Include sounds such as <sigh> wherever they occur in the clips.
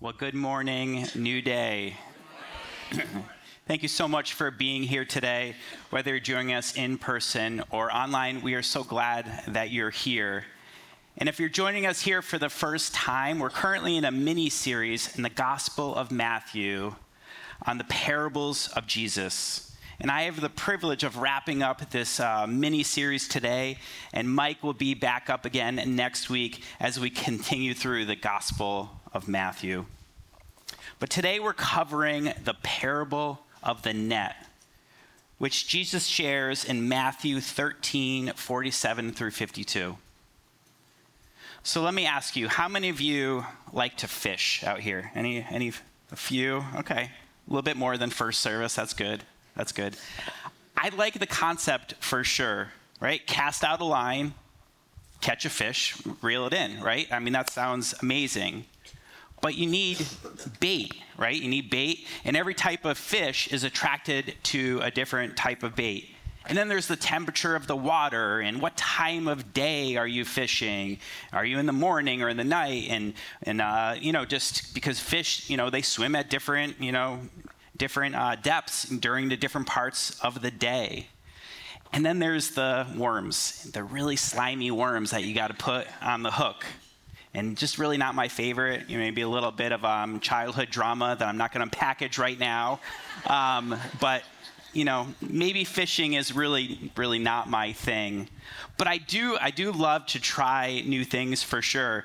Well, good morning, new day. <clears throat> Thank you so much for being here today, whether you're joining us in person or online. We are so glad that you're here. And if you're joining us here for the first time, we're currently in a mini series in the Gospel of Matthew on the parables of Jesus. And I have the privilege of wrapping up this uh, mini series today. And Mike will be back up again next week as we continue through the Gospel of Matthew. But today we're covering the parable of the net, which Jesus shares in Matthew 13 47 through 52. So let me ask you, how many of you like to fish out here? Any, any, a few? Okay. A little bit more than first service. That's good. That's good. I like the concept for sure, right? Cast out a line, catch a fish, reel it in, right? I mean, that sounds amazing. But you need bait, right? You need bait, and every type of fish is attracted to a different type of bait. And then there's the temperature of the water and what time of day are you fishing? Are you in the morning or in the night? And, and uh, you know, just because fish, you know, they swim at different, you know, different uh, depths during the different parts of the day. And then there's the worms, the really slimy worms that you got to put on the hook. And just really not my favorite. You know, maybe a little bit of um, childhood drama that I'm not going to package right now. Um, but you know, maybe fishing is really, really not my thing. But I do, I do love to try new things for sure.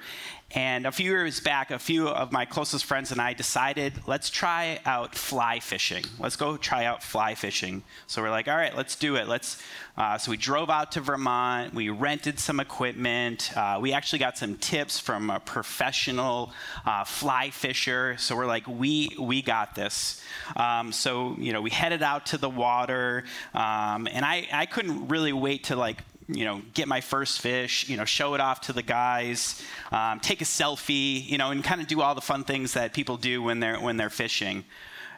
And a few years back, a few of my closest friends and I decided, let's try out fly fishing. Let's go try out fly fishing. So we're like, all right, let's do it. Let's. Uh, so we drove out to Vermont. We rented some equipment. Uh, we actually got some tips from a professional uh, fly fisher. So we're like, we we got this. Um, so you know, we headed out to the water, um, and I I couldn't really wait to like you know, get my first fish, you know, show it off to the guys, um, take a selfie, you know, and kind of do all the fun things that people do when they're when they're fishing.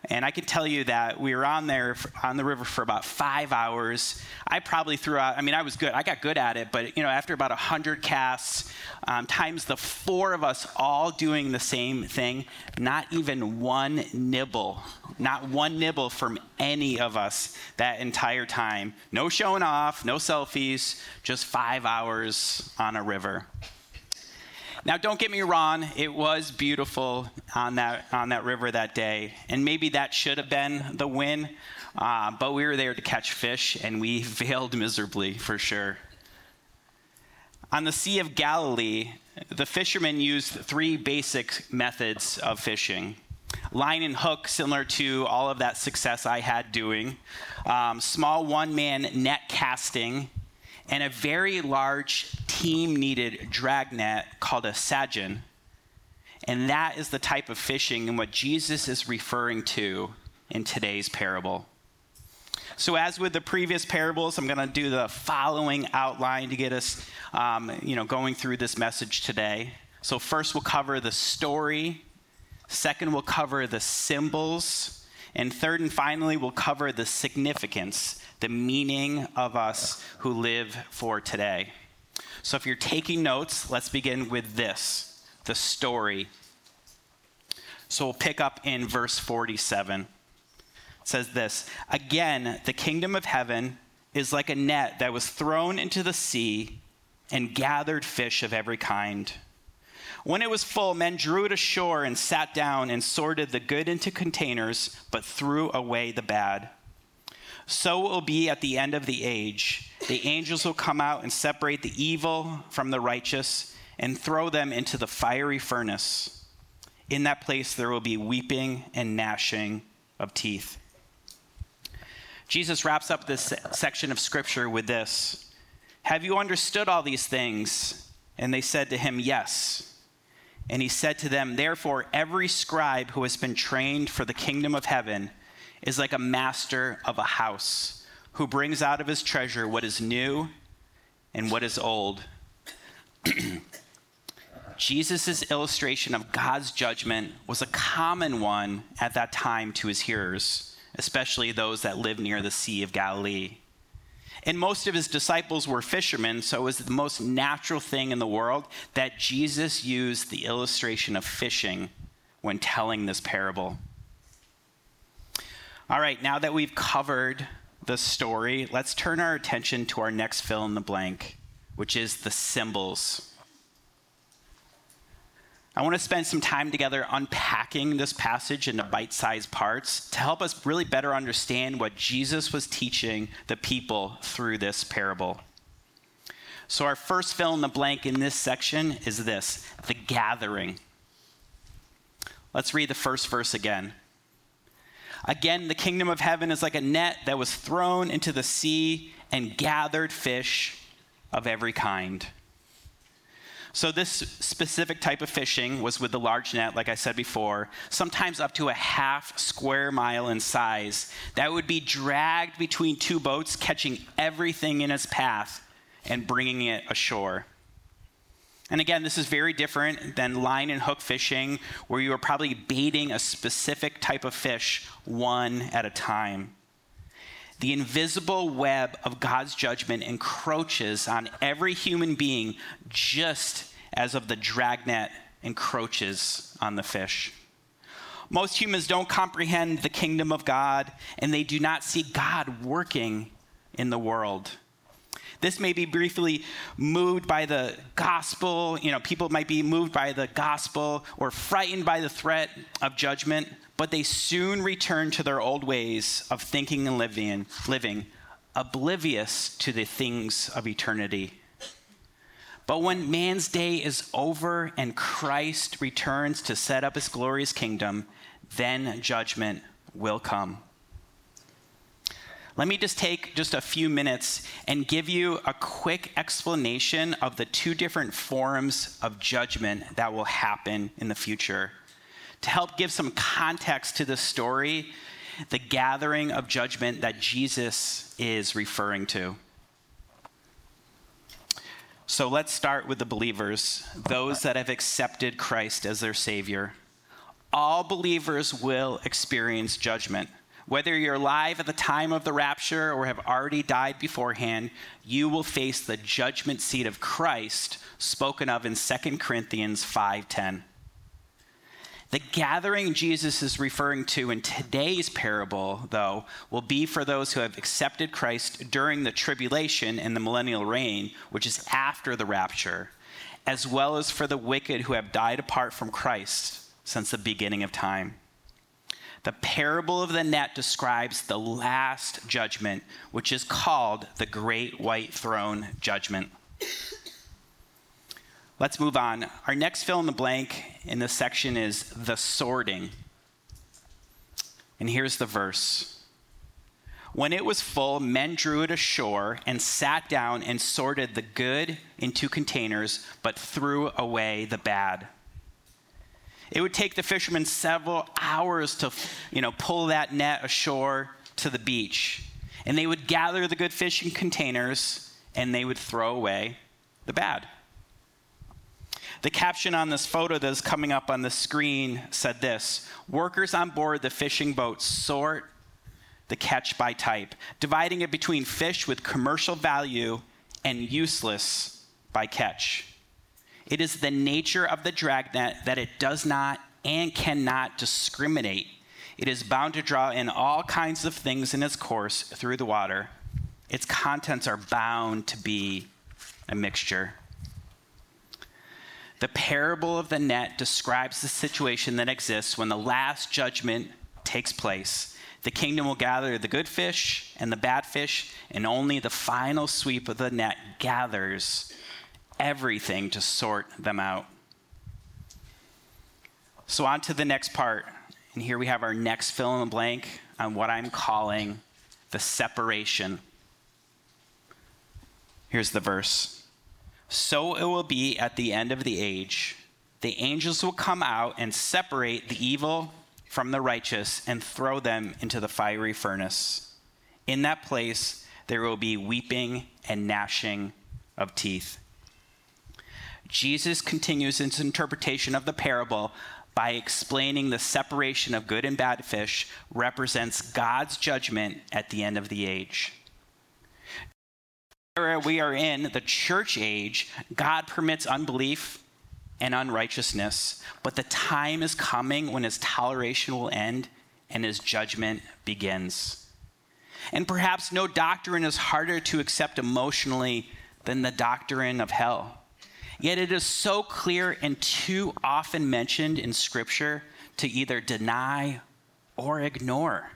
And I can tell you that we were on there on the river for about five hours. I probably threw out. I mean, I was good. I got good at it, but you know, after about hundred casts, um, times the four of us all doing the same thing, not even one nibble, not one nibble from any of us that entire time. No showing off, no selfies, just five hours on a river. Now, don't get me wrong, it was beautiful on that, on that river that day, and maybe that should have been the win, uh, but we were there to catch fish, and we <laughs> failed miserably for sure. On the Sea of Galilee, the fishermen used three basic methods of fishing line and hook, similar to all of that success I had doing, um, small one man net casting, and a very large team needed dragnet called a sadzan. And that is the type of fishing and what Jesus is referring to in today's parable. So, as with the previous parables, I'm going to do the following outline to get us, um, you know, going through this message today. So, first we'll cover the story. Second, we'll cover the symbols. And third and finally, we'll cover the significance the meaning of us who live for today. So if you're taking notes, let's begin with this the story. So we'll pick up in verse 47. It says this Again, the kingdom of heaven is like a net that was thrown into the sea and gathered fish of every kind. When it was full, men drew it ashore and sat down and sorted the good into containers, but threw away the bad. So it will be at the end of the age. The angels will come out and separate the evil from the righteous and throw them into the fiery furnace. In that place, there will be weeping and gnashing of teeth. Jesus wraps up this section of scripture with this Have you understood all these things? And they said to him, Yes. And he said to them, Therefore, every scribe who has been trained for the kingdom of heaven is like a master of a house who brings out of his treasure what is new and what is old. <clears throat> Jesus' illustration of God's judgment was a common one at that time to his hearers, especially those that lived near the Sea of Galilee. And most of his disciples were fishermen, so it was the most natural thing in the world that Jesus used the illustration of fishing when telling this parable. All right, now that we've covered the story, let's turn our attention to our next fill in the blank, which is the symbols. I want to spend some time together unpacking this passage into bite sized parts to help us really better understand what Jesus was teaching the people through this parable. So, our first fill in the blank in this section is this the gathering. Let's read the first verse again. Again, the kingdom of heaven is like a net that was thrown into the sea and gathered fish of every kind. So, this specific type of fishing was with the large net, like I said before, sometimes up to a half square mile in size, that would be dragged between two boats, catching everything in its path and bringing it ashore. And again, this is very different than line and hook fishing, where you are probably baiting a specific type of fish one at a time. The invisible web of God's judgment encroaches on every human being just as of the dragnet encroaches on the fish. Most humans don't comprehend the kingdom of God and they do not see God working in the world. This may be briefly moved by the gospel. You know, people might be moved by the gospel or frightened by the threat of judgment but they soon return to their old ways of thinking and living, living oblivious to the things of eternity. But when man's day is over and Christ returns to set up his glorious kingdom, then judgment will come. Let me just take just a few minutes and give you a quick explanation of the two different forms of judgment that will happen in the future to help give some context to the story, the gathering of judgment that Jesus is referring to. So let's start with the believers, those that have accepted Christ as their Savior. All believers will experience judgment. Whether you're alive at the time of the rapture or have already died beforehand, you will face the judgment seat of Christ spoken of in 2 Corinthians 5:10. The gathering Jesus is referring to in today's parable, though, will be for those who have accepted Christ during the tribulation and the millennial reign, which is after the rapture, as well as for the wicked who have died apart from Christ since the beginning of time. The parable of the net describes the last judgment, which is called the Great White Throne Judgment. Let's move on. Our next fill in the blank in this section is the sorting. And here's the verse. When it was full, men drew it ashore and sat down and sorted the good into containers, but threw away the bad. It would take the fishermen several hours to, you know, pull that net ashore to the beach. And they would gather the good fish in containers and they would throw away the bad. The caption on this photo that is coming up on the screen said this Workers on board the fishing boat sort the catch by type, dividing it between fish with commercial value and useless by catch. It is the nature of the dragnet that it does not and cannot discriminate. It is bound to draw in all kinds of things in its course through the water. Its contents are bound to be a mixture. The parable of the net describes the situation that exists when the last judgment takes place. The kingdom will gather the good fish and the bad fish, and only the final sweep of the net gathers everything to sort them out. So, on to the next part. And here we have our next fill in the blank on what I'm calling the separation. Here's the verse so it will be at the end of the age. The angels will come out and separate the evil from the righteous and throw them into the fiery furnace. In that place, there will be weeping and gnashing of teeth. Jesus continues his interpretation of the parable by explaining the separation of good and bad fish represents God's judgment at the end of the age we are in, the church age, God permits unbelief and unrighteousness, but the time is coming when his toleration will end and his judgment begins. And perhaps no doctrine is harder to accept emotionally than the doctrine of hell. Yet it is so clear and too often mentioned in Scripture to either deny or ignore.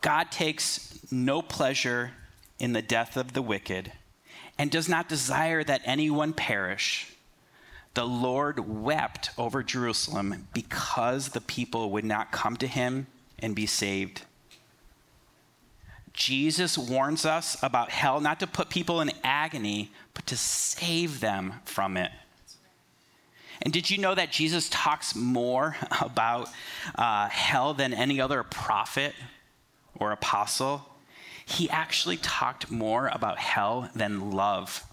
God takes no pleasure in the death of the wicked and does not desire that anyone perish. The Lord wept over Jerusalem because the people would not come to him and be saved. Jesus warns us about hell not to put people in agony, but to save them from it. And did you know that Jesus talks more <laughs> about uh, hell than any other prophet or apostle? He actually talked more about hell than love.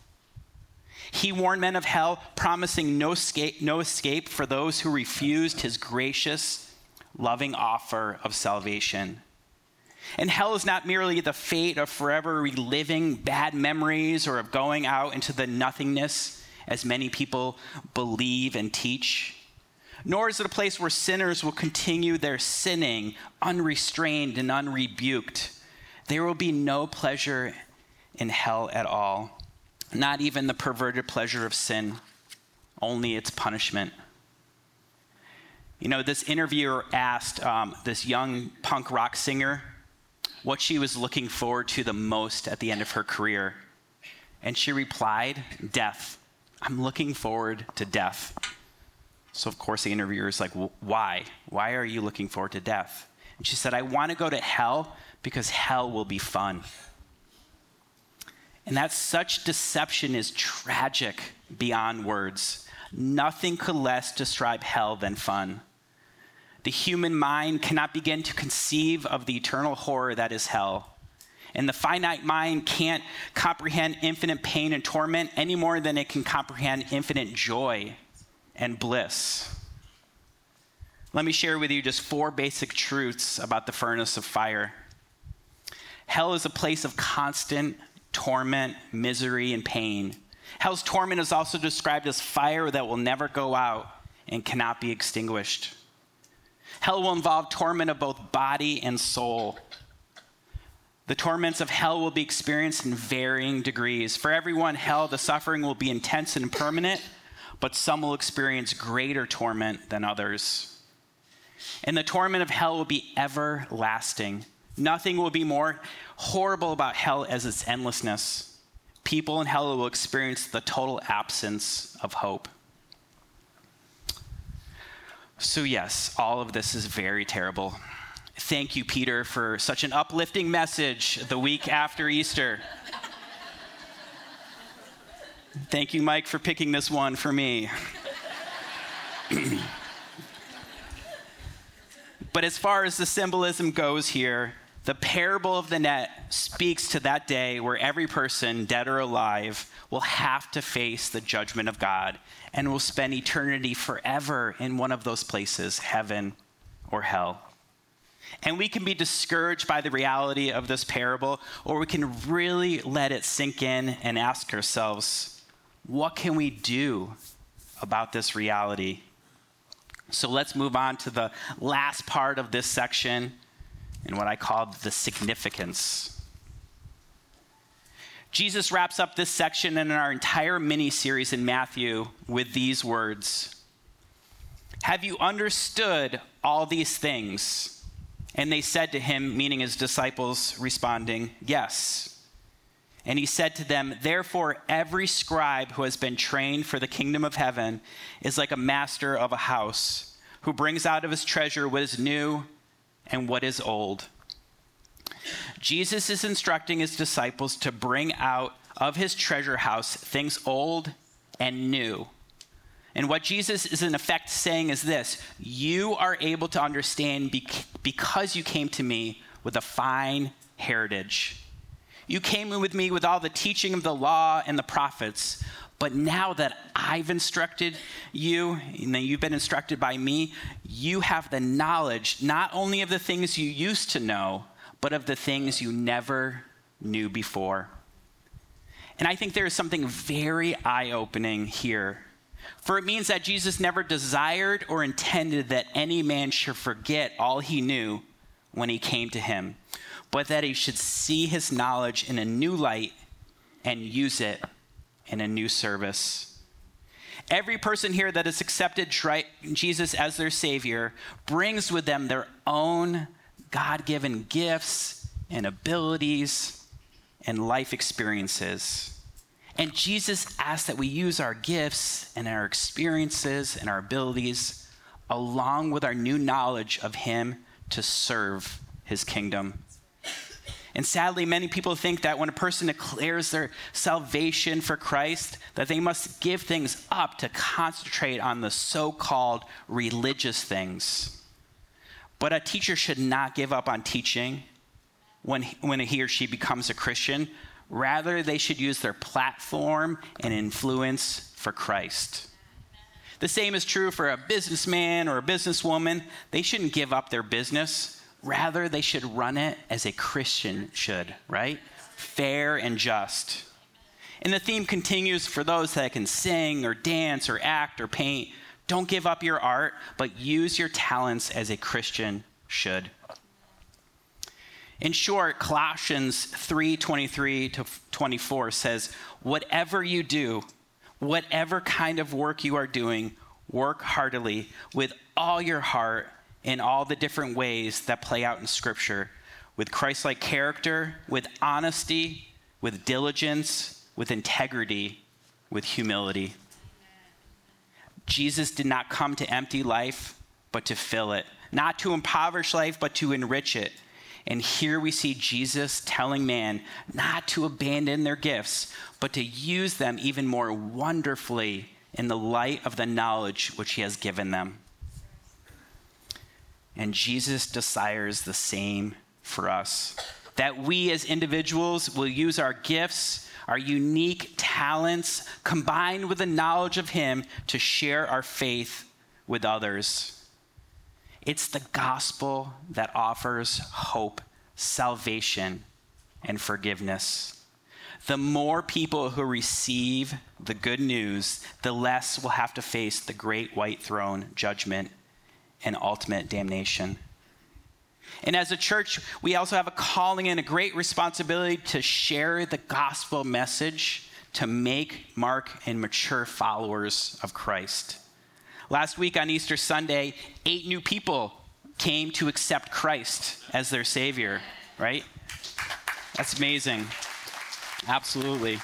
He warned men of hell, promising no escape, no escape for those who refused his gracious, loving offer of salvation. And hell is not merely the fate of forever reliving bad memories or of going out into the nothingness, as many people believe and teach. Nor is it a place where sinners will continue their sinning unrestrained and unrebuked. There will be no pleasure in hell at all, not even the perverted pleasure of sin, only its punishment. You know, this interviewer asked um, this young punk rock singer what she was looking forward to the most at the end of her career. And she replied, Death. I'm looking forward to death. So, of course, the interviewer is like, Why? Why are you looking forward to death? And she said, I want to go to hell because hell will be fun. And that such deception is tragic beyond words. Nothing could less describe hell than fun. The human mind cannot begin to conceive of the eternal horror that is hell. And the finite mind can't comprehend infinite pain and torment any more than it can comprehend infinite joy and bliss. Let me share with you just four basic truths about the furnace of fire. Hell is a place of constant torment, misery, and pain. Hell's torment is also described as fire that will never go out and cannot be extinguished. Hell will involve torment of both body and soul. The torments of hell will be experienced in varying degrees. For everyone, hell, the suffering will be intense and permanent, but some will experience greater torment than others. And the torment of hell will be everlasting. Nothing will be more horrible about hell as its endlessness. People in hell will experience the total absence of hope. So, yes, all of this is very terrible. Thank you, Peter, for such an uplifting message the week after Easter. Thank you, Mike, for picking this one for me. <clears throat> but as far as the symbolism goes here, the parable of the net speaks to that day where every person, dead or alive, will have to face the judgment of God and will spend eternity forever in one of those places, heaven or hell. And we can be discouraged by the reality of this parable, or we can really let it sink in and ask ourselves, what can we do about this reality? So let's move on to the last part of this section and what I call the significance Jesus wraps up this section in our entire mini series in Matthew with these words Have you understood all these things? And they said to him, meaning his disciples, responding, Yes. And he said to them, Therefore, every scribe who has been trained for the kingdom of heaven is like a master of a house who brings out of his treasure what is new and what is old. Jesus is instructing his disciples to bring out of his treasure house things old and new. And what Jesus is in effect saying is this You are able to understand because you came to me with a fine heritage. You came with me with all the teaching of the law and the prophets. But now that I've instructed you, and then you've been instructed by me, you have the knowledge not only of the things you used to know, but of the things you never knew before. And I think there is something very eye opening here For it means that Jesus never desired or intended that any man should forget all he knew when he came to him, but that he should see his knowledge in a new light and use it in a new service. Every person here that has accepted Jesus as their Savior brings with them their own God given gifts and abilities and life experiences. And Jesus asks that we use our gifts and our experiences and our abilities along with our new knowledge of Him to serve His kingdom. And sadly, many people think that when a person declares their salvation for Christ, that they must give things up to concentrate on the so called religious things. But a teacher should not give up on teaching when, when he or she becomes a Christian. Rather, they should use their platform and influence for Christ. The same is true for a businessman or a businesswoman. They shouldn't give up their business Rather, they should run it as a Christian should, right? Fair and just. And the theme continues for those that can sing or dance or act or paint. Don't give up your art, but use your talents as a Christian should. In short, Colossians 3:23 to 24 says, "Whatever you do, whatever kind of work you are doing, work heartily with all your heart in all the different ways that play out in Scripture with Christ like character, with honesty, with diligence, with integrity, with humility. Jesus did not come to empty life, but to fill it, not to impoverish life, but to enrich it. And here we see Jesus telling man not to abandon their gifts, but to use them even more wonderfully in the light of the knowledge which he has given them. And Jesus desires the same for us that we as individuals will use our gifts, our unique talents, combined with the knowledge of Him to share our faith with others. It's the gospel that offers hope, salvation, and forgiveness. The more people who receive the good news, the less will have to face the great white throne judgment and ultimate damnation. And as a church, we also have a calling and a great responsibility to share the gospel message to make, mark, and mature followers of Christ. Last week on Easter Sunday, eight new people came to accept Christ as their Savior, right? That's amazing. Absolutely.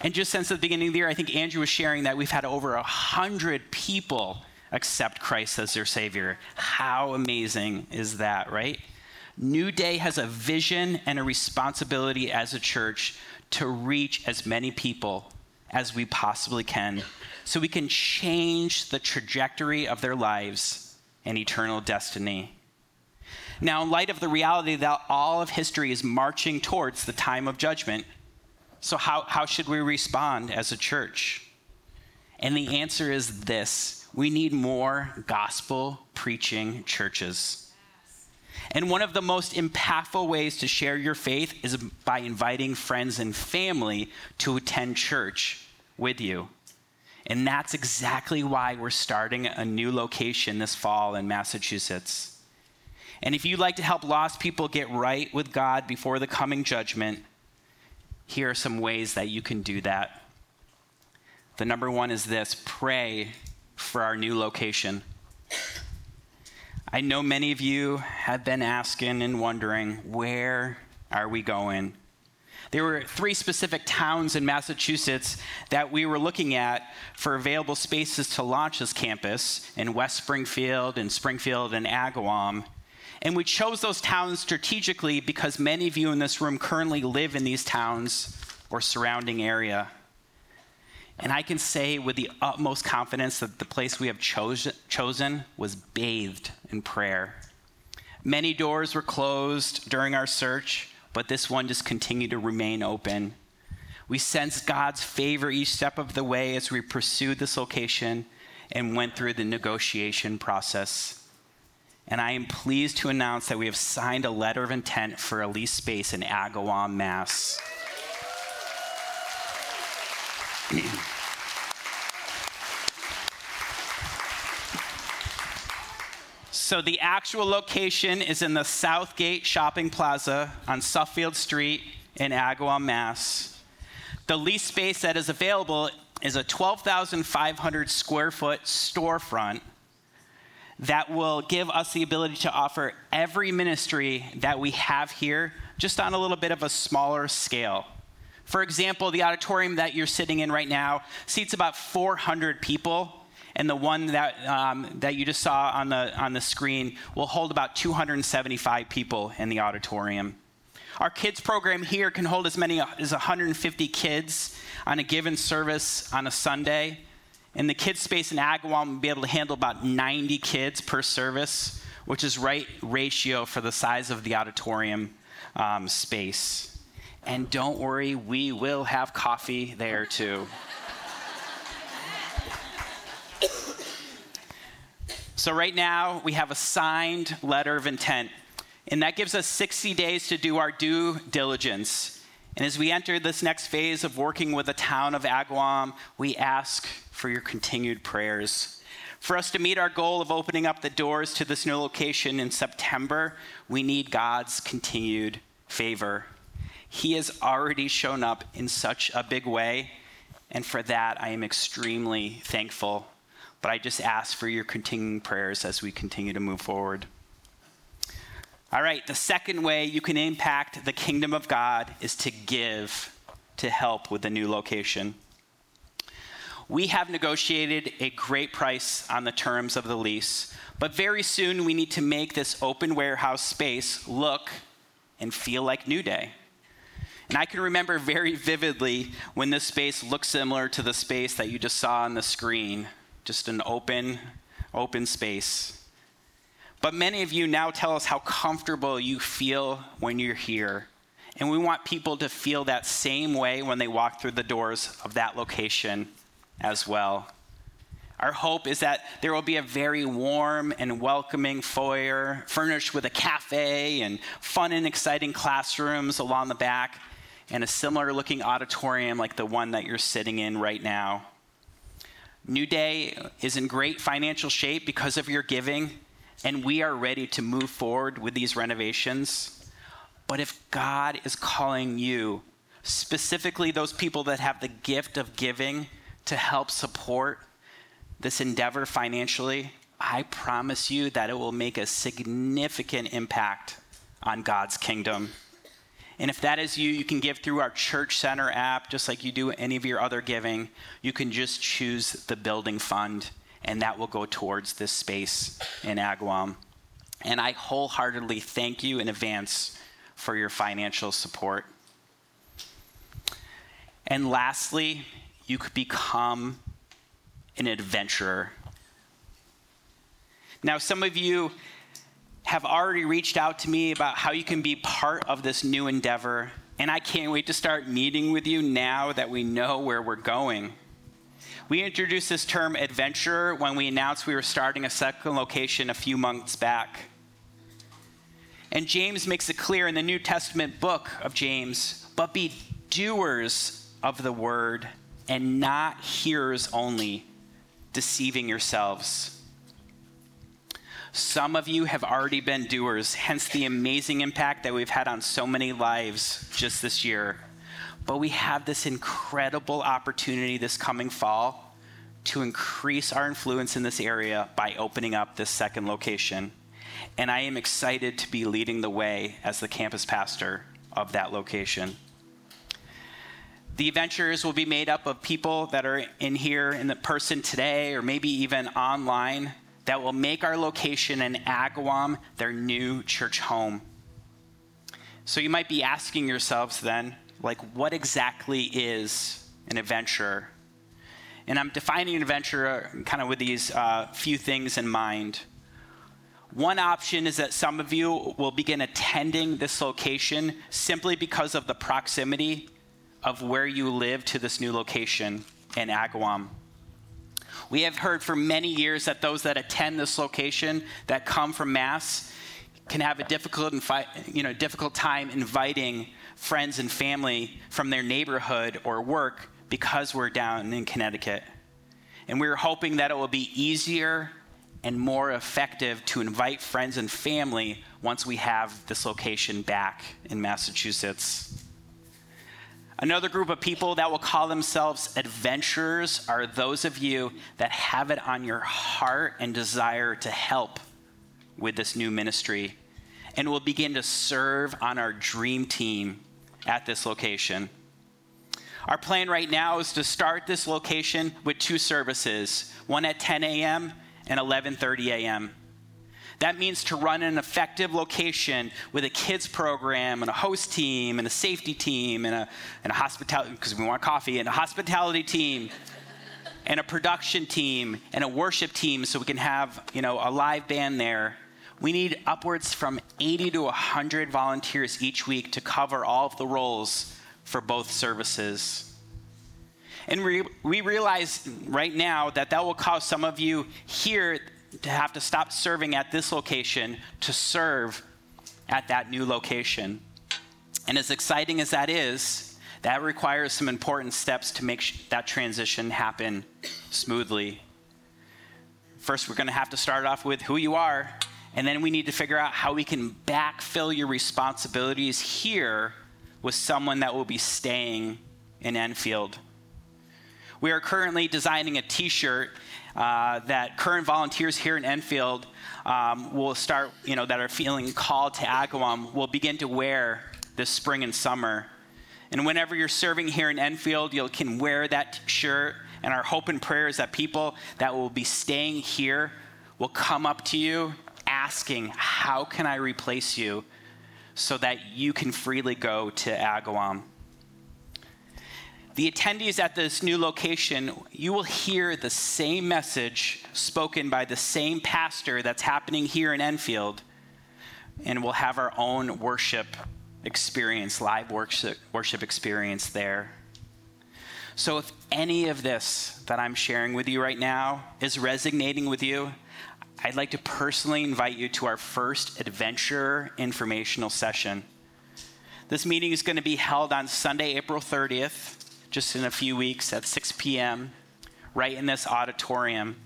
And just since the beginning of the year, I think Andrew was sharing that we've had over a hundred people accept Christ as their Savior. How amazing is that, right? New Day has a vision and a responsibility as a church to reach as many people as we possibly can so we can change the trajectory of their lives and eternal destiny. Now, in light of the reality that all of history is marching towards the time of judgment, so how, how should we respond as a church? And the answer is this we need more gospel preaching churches. And one of the most impactful ways to share your faith is by inviting friends and family to attend church with you. And that's exactly why we're starting a new location this fall in Massachusetts. And if you'd like to help lost people get right with God before the coming judgment, here are some ways that you can do that. The number one is this pray for our new location. I know many of you have been asking and wondering, where are we going? There were three specific towns in Massachusetts that we were looking at for available spaces to launch this campus in West Springfield and Springfield and Agawam. And we chose those towns strategically because many of you in this room currently live in these towns or surrounding area. And I can say with the utmost confidence that the place we have chose, chosen was bathed in prayer. Many doors were closed during our search, but this one just continued to remain open. We sensed God's favor each step of the way as we pursued this location and went through the negotiation process. And I am pleased to announce that we have signed a letter of intent for a lease space in Agawam, Mass so the actual location is in the Southgate Shopping Plaza on Suffield Street in Agawam, Mass. The lease space that is available is a 12,500 square foot storefront that will give us the ability to offer every ministry that we have here, just on a little bit of a smaller scale. For example, the auditorium that you're sitting in right now seats about 400 people, and the one that, um, that you just saw on the, on the screen will hold about 275 people in the auditorium. Our kids program here can hold as many as 150 kids on a given service on a Sunday. And the kids space in Agawam will be able to handle about 90 kids per service, which is right ratio for the size of the auditorium um, space. And don't worry, we will have coffee there too. so, right now, we have a signed letter of intent, and that gives us 60 days to do our due diligence. And as we enter this next phase of working with the town of Agawam, we ask for your continued prayers. For us to meet our goal of opening up the doors to this new location in September, we need God's continued favor. He has already shown up in such a big way, and for that I am extremely thankful. But I just ask for your continuing prayers as we continue to move forward. All right, the second way you can impact the kingdom of God is to give to help with the new location. We have negotiated a great price on the terms of the lease, but very soon we need to make this open warehouse space look and feel like New Day. And I can remember very vividly when this space looked similar to the space that you just saw on the screen, just an open, open space. But many of you now tell us how comfortable you feel when you're here. And we want people to feel that same way when they walk through the doors of that location as well. Our hope is that there will be a very warm and welcoming foyer, furnished with a cafe and fun and exciting classrooms along the back, and a similar looking auditorium like the one that you're sitting in right now. New Day is in great financial shape because of your giving, and we are ready to move forward with these renovations. But if God is calling you, specifically those people that have the gift of giving, to help support this endeavor financially, I promise you that it will make a significant impact on God's kingdom. And if that is you, you can give through our Church Center app, just like you do any of your other giving. You can just choose the building fund, and that will go towards this space in Agawam. And I wholeheartedly thank you in advance for your financial support. And lastly, you could become an adventurer. Now, some of you have already reached out to me about how you can be part of this new endeavor, and I can't wait to start meeting with you now that we know where we're going. We introduced this term adventurer when we announced we were starting a second location a few months back. And James makes it clear in the New Testament book of James, but be doers of the word and not hearers only, deceiving yourselves. Some of you have already been doers, hence the amazing impact that we've had on so many lives just this year. But we have this incredible opportunity this coming fall to increase our influence in this area by opening up this second location. And I am excited to be leading the way as the campus pastor of that location. The adventures will be made up of people that are in here in the person today or maybe even online that will make our location in Agawam their new church home. So you might be asking yourselves then, like, what exactly is an adventure? And I'm defining an adventure kind of with these uh, few things in mind. One option is that some of you will begin attending this location simply because of the proximity of where you live to this new location in Agawam. We have heard for many years that those that attend this location that come from Mass can have a difficult, you know, difficult time inviting friends and family from their neighborhood or work because we're down in Connecticut. And we're hoping that it will be easier and more effective to invite friends and family once we have this location back in Massachusetts. Another group of people that will call themselves adventurers are those of you that have it on your heart and desire to help with this new ministry and will begin to serve on our dream team at this location. Our plan right now is to start this location with two services, one at 10 a.m. and 11:30 a.m. That means to run an effective location with a kids program and a host team and a safety team and a, and a hospitality, because we want coffee, and a hospitality team and a production team and a worship team so we can have, you know, a live band there. We need upwards from 80 to 100 volunteers each week to cover all of the roles for both services. And we, we realize right now that that will cause some of you here to have to stop serving at this location to serve at that new location. And as exciting as that is, that requires some important steps to make sh- that transition happen smoothly. First, we're going to have to start off with who you are, and then we need to figure out how we can backfill your responsibilities here with someone that will be staying in Enfield. We are currently designing a t shirt uh, that current volunteers here in Enfield um, will start, you know, that are feeling called to Agawam will begin to wear this spring and summer. And whenever you're serving here in Enfield, you can wear that shirt. And our hope and prayer is that people that will be staying here will come up to you asking, How can I replace you? so that you can freely go to Agawam the attendees at this new location, you will hear the same message spoken by the same pastor that's happening here in Enfield, and we'll have our own worship experience, live worship, worship experience there. So, if any of this that I'm sharing with you right now is resonating with you, I'd like to personally invite you to our first adventure informational session. This meeting is going to be held on Sunday, April 30th just in a few weeks at 6 p.m., right in this auditorium.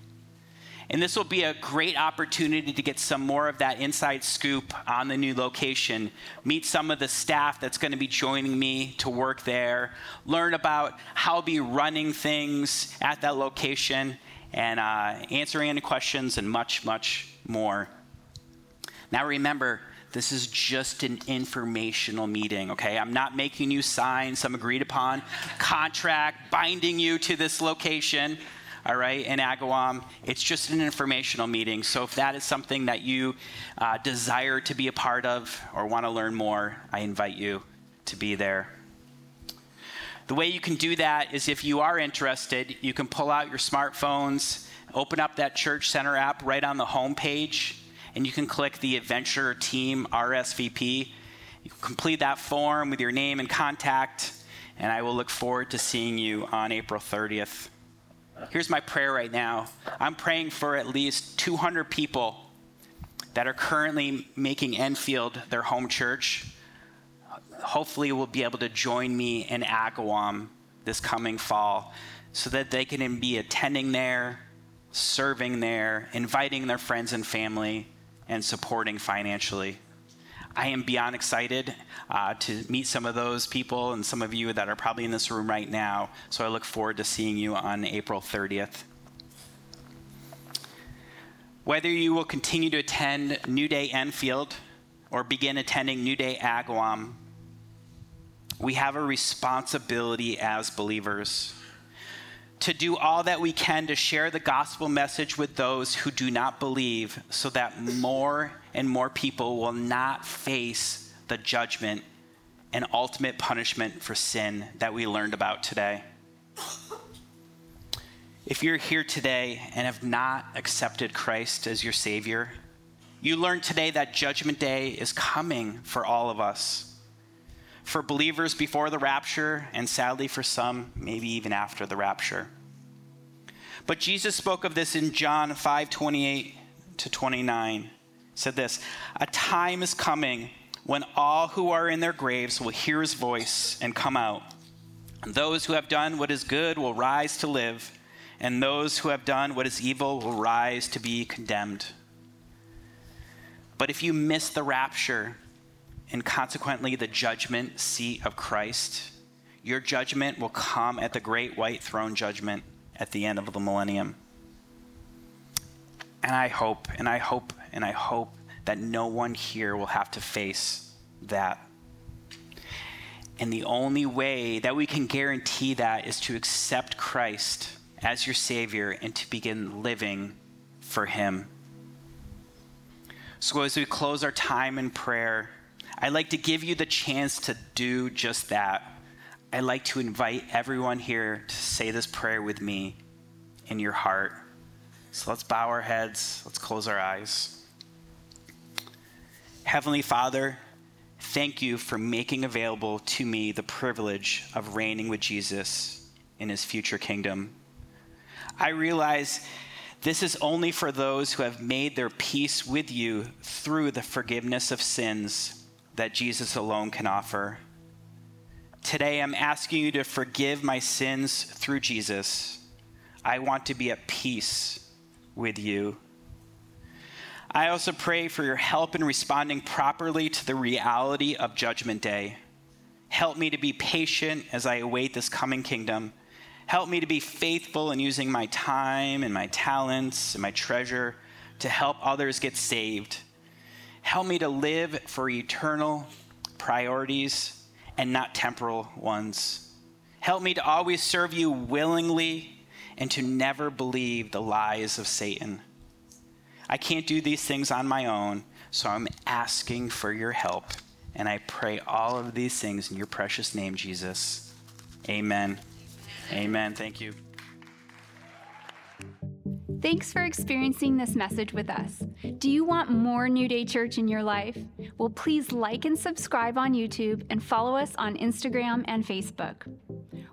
And this will be a great opportunity to get some more of that inside scoop on the new location, meet some of the staff that's going to be joining me to work there, learn about how I'll be running things at that location, and uh, answering any questions and much, much more. Now, remember, this is just an informational meeting, okay? I'm not making you sign some agreed upon contract binding you to this location, all right, in Agawam. It's just an informational meeting. So if that is something that you uh, desire to be a part of or want to learn more, I invite you to be there. The way you can do that is if you are interested, you can pull out your smartphones, open up that Church Center app right on the home page and you can click the Adventure Team RSVP. You complete that form with your name and contact, and I will look forward to seeing you on April 30th. Here's my prayer right now I'm praying for at least 200 people that are currently making Enfield their home church. Hopefully, will be able to join me in Agawam this coming fall so that they can be attending there, serving there, inviting their friends and family and supporting financially. I am beyond excited uh, to meet some of those people and some of you that are probably in this room right now. So I look forward to seeing you on April 30th. Whether you will continue to attend New Day Enfield or begin attending New Day Agawam, we have a responsibility as believers to do all that we can to share the gospel message with those who do not believe so that more and more people will not face the judgment and ultimate punishment for sin that we learned about today. If you're here today and have not accepted Christ as your Savior, you learned today that Judgment Day is coming for all of us. For believers before the rapture, and sadly for some, maybe even after the rapture. But Jesus spoke of this in John 5 28 to 29. said this A time is coming when all who are in their graves will hear his voice and come out. Those who have done what is good will rise to live, and those who have done what is evil will rise to be condemned. But if you miss the rapture and consequently the judgment seat of Christ, your judgment will come at the great white throne judgment at the end of the millennium. And I hope, and I hope, and I hope that no one here will have to face that. And the only way that we can guarantee that is to accept Christ as your Savior and to begin living for Him. So, as we close our time in prayer, I'd like to give you the chance to do just that. I'd like to invite everyone here to say this prayer with me in your heart. So let's bow our heads, let's close our eyes. Heavenly Father, thank you for making available to me the privilege of reigning with Jesus in his future kingdom. I realize this is only for those who have made their peace with you through the forgiveness of sins that Jesus alone can offer. Today, I'm asking you to forgive my sins through Jesus. I want to be at peace with you. I also pray for your help in responding properly to the reality of Judgment Day. Help me to be patient as I await this coming kingdom. Help me to be faithful in using my time and my talents and my treasure to help others get saved. Help me to live for eternal priorities and not temporal ones. Help me to always serve you willingly and to never believe the lies of Satan. I can't do these things on my own, so I'm asking for your help. And I pray all of these things in your precious name, Jesus. Amen. Amen. Thank you. Thanks for experiencing this message with us. Do you want more New Day Church in your life? Well, please like and subscribe on YouTube and follow us on Instagram and Facebook.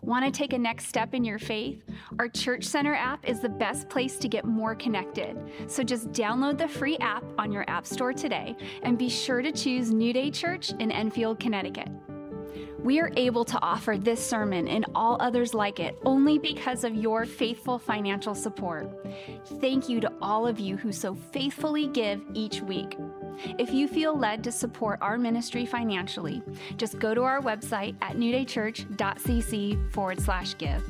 Want to take a next step in your faith? Our Church Center app is the best place to get more connected. So just download the free app on your App Store today and be sure to choose New Day Church in Enfield, Connecticut. We are able to offer this sermon and all others like it only because of your faithful financial support. Thank you to all of you who so faithfully give each week. If you feel led to support our ministry financially, just go to our website at newdaychurch.cc forward slash give.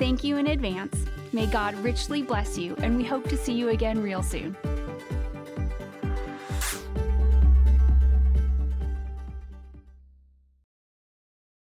Thank you in advance. May God richly bless you, and we hope to see you again real soon.